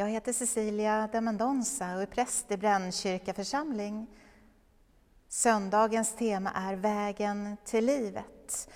Jag heter Cecilia de Mendonça och är präst i Brännkyrka församling. Söndagens tema är Vägen till livet.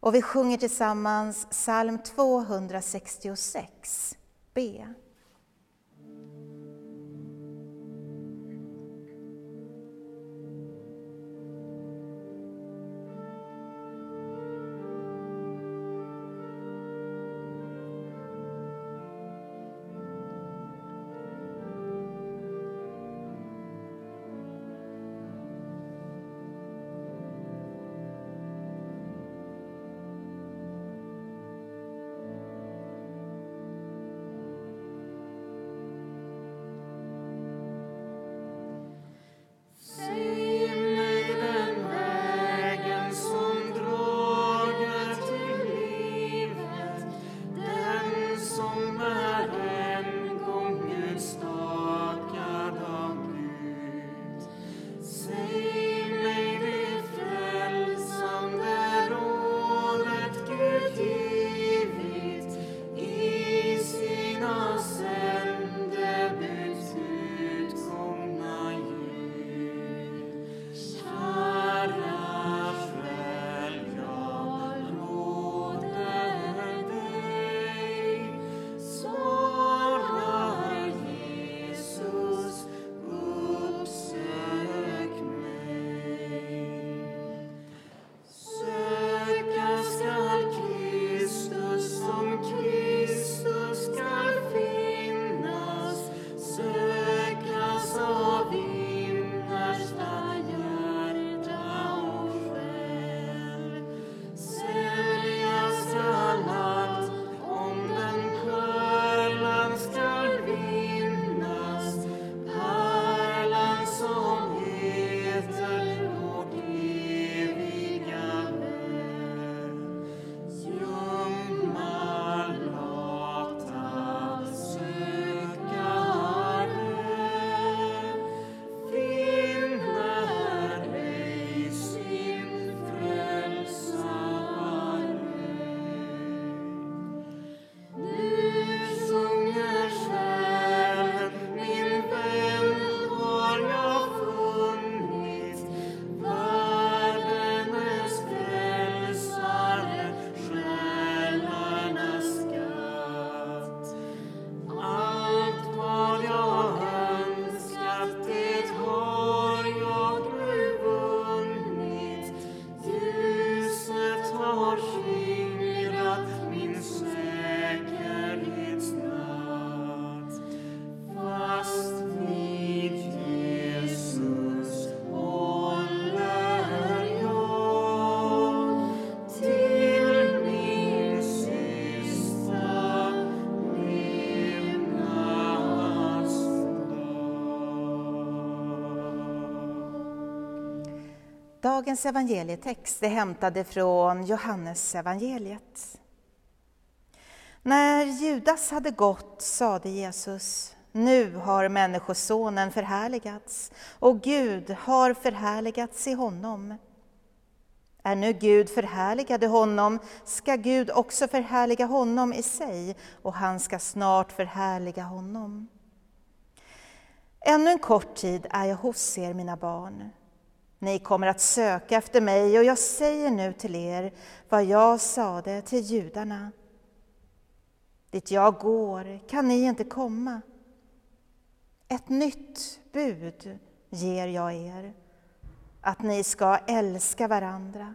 Och vi sjunger tillsammans psalm 266, B. Dagens evangelietext är hämtade från Johannes evangeliet. När Judas hade gått sade Jesus, nu har Människosonen förhärligats och Gud har förhärligats i honom. Är nu Gud förhärligade honom ska Gud också förhärliga honom i sig och han ska snart förhärliga honom. Ännu en kort tid är jag hos er, mina barn. Ni kommer att söka efter mig och jag säger nu till er vad jag sade till judarna. Dit jag går kan ni inte komma. Ett nytt bud ger jag er, att ni ska älska varandra.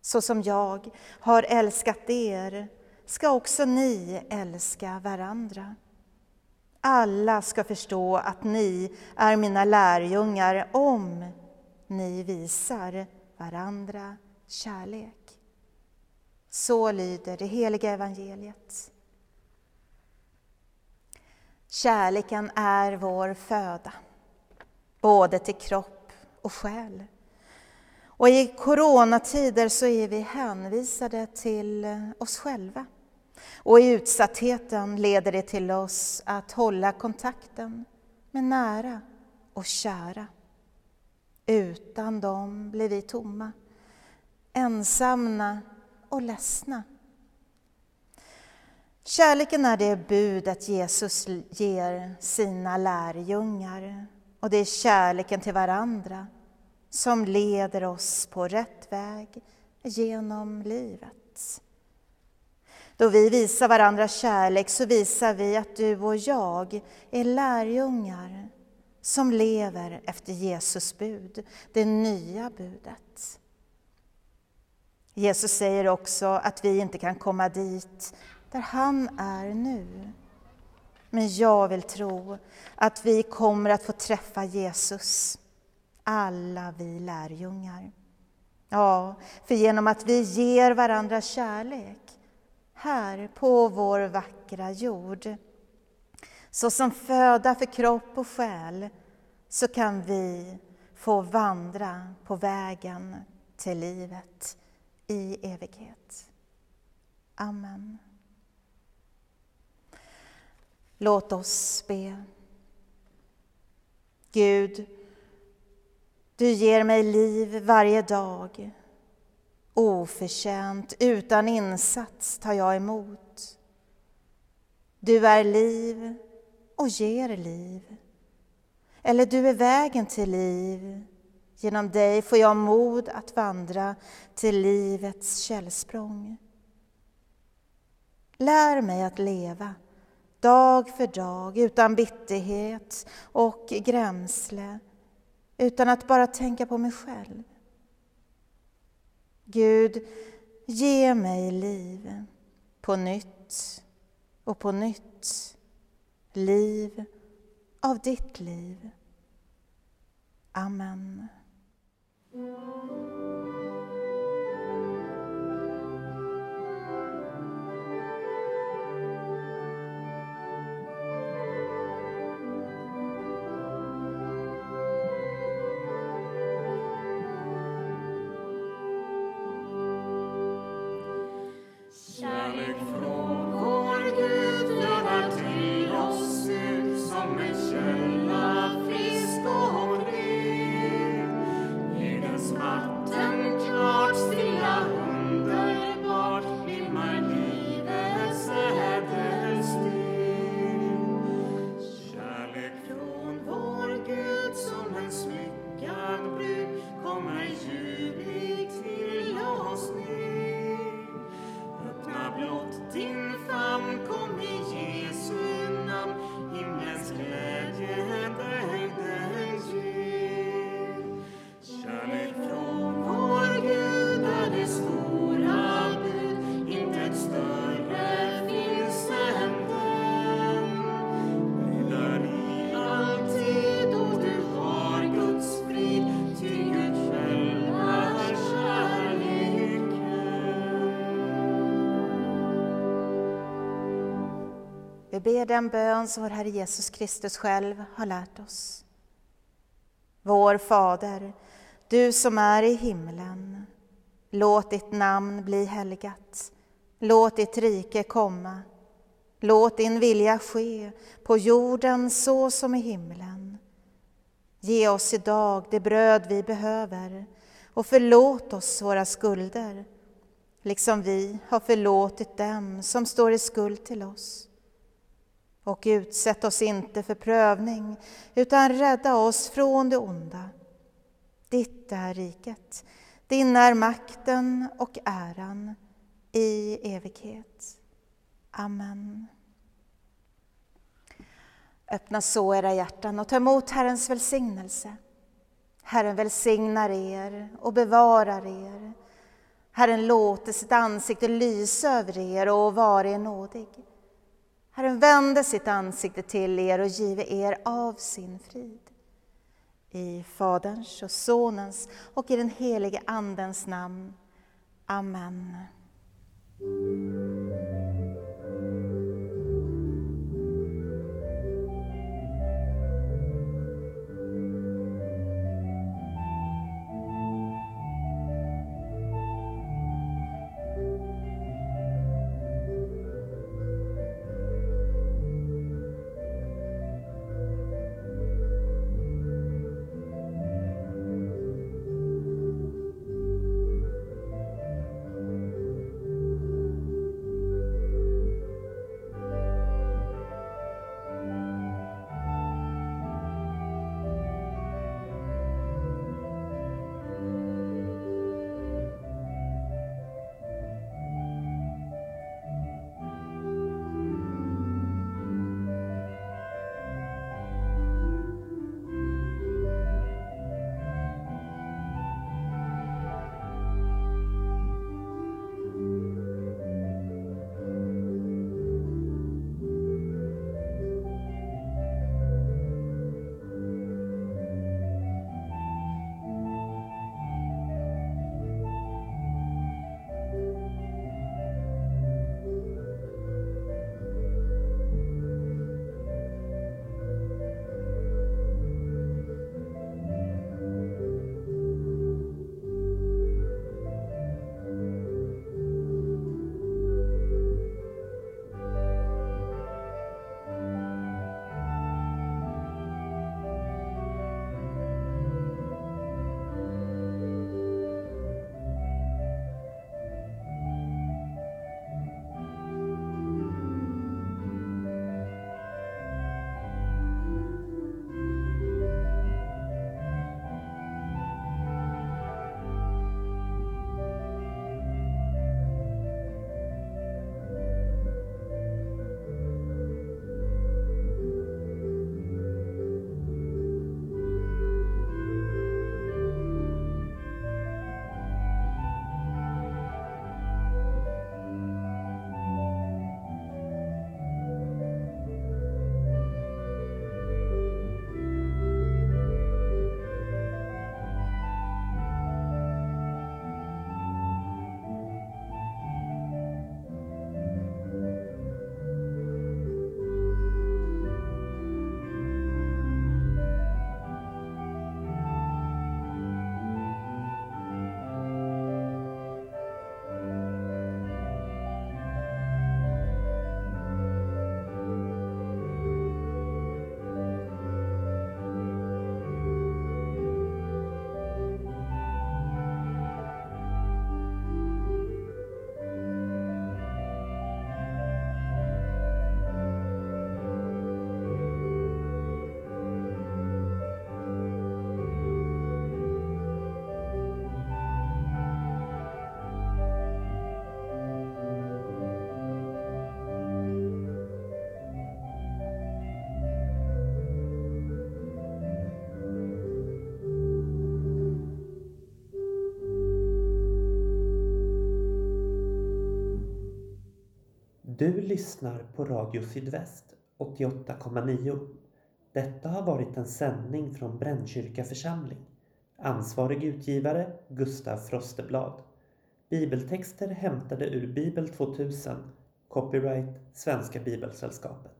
Så som jag har älskat er ska också ni älska varandra. Alla ska förstå att ni är mina lärjungar om ni visar varandra kärlek. Så lyder det heliga evangeliet. Kärleken är vår föda, både till kropp och själ. Och i coronatider så är vi hänvisade till oss själva. Och i utsattheten leder det till oss att hålla kontakten med nära och kära. Utan dem blir vi tomma, ensamma och ledsna. Kärleken är det budet Jesus ger sina lärjungar och det är kärleken till varandra som leder oss på rätt väg genom livet. Då vi visar varandra kärlek så visar vi att du och jag är lärjungar som lever efter Jesus bud, det nya budet. Jesus säger också att vi inte kan komma dit där han är nu. Men jag vill tro att vi kommer att få träffa Jesus, alla vi lärjungar. Ja, för genom att vi ger varandra kärlek här på vår vackra jord, så som föda för kropp och själ, så kan vi få vandra på vägen till livet i evighet. Amen. Låt oss be. Gud, du ger mig liv varje dag. Oförtjänt, utan insats tar jag emot. Du är liv och ger liv. Eller du är vägen till liv. Genom dig får jag mod att vandra till livets källsprång. Lär mig att leva dag för dag utan bitterhet och grämsle, utan att bara tänka på mig själv. Gud, ge mig liv på nytt och på nytt. Liv av ditt liv. Amen. Vi ber den bön som vår Herre Jesus Kristus själv har lärt oss. Vår Fader, du som är i himlen. Låt ditt namn bli helgat. Låt ditt rike komma. Låt din vilja ske på jorden så som i himlen. Ge oss idag det bröd vi behöver och förlåt oss våra skulder, liksom vi har förlåtit dem som står i skuld till oss och utsätt oss inte för prövning, utan rädda oss från det onda. Ditt är riket, din är makten och äran i evighet. Amen. Öppna så era hjärtan och ta emot Herrens välsignelse. Herren välsignar er och bevarar er. Herren låter sitt ansikte lysa över er och vara er nådig. Herren vände sitt ansikte till er och give er av sin frid. I Faderns och Sonens och i den helige Andens namn. Amen. Du lyssnar på Radio Sydväst 88,9. Detta har varit en sändning från Brännkyrka församling. Ansvarig utgivare Gustaf Frosteblad. Bibeltexter hämtade ur Bibel 2000. Copyright Svenska Bibelsällskapet.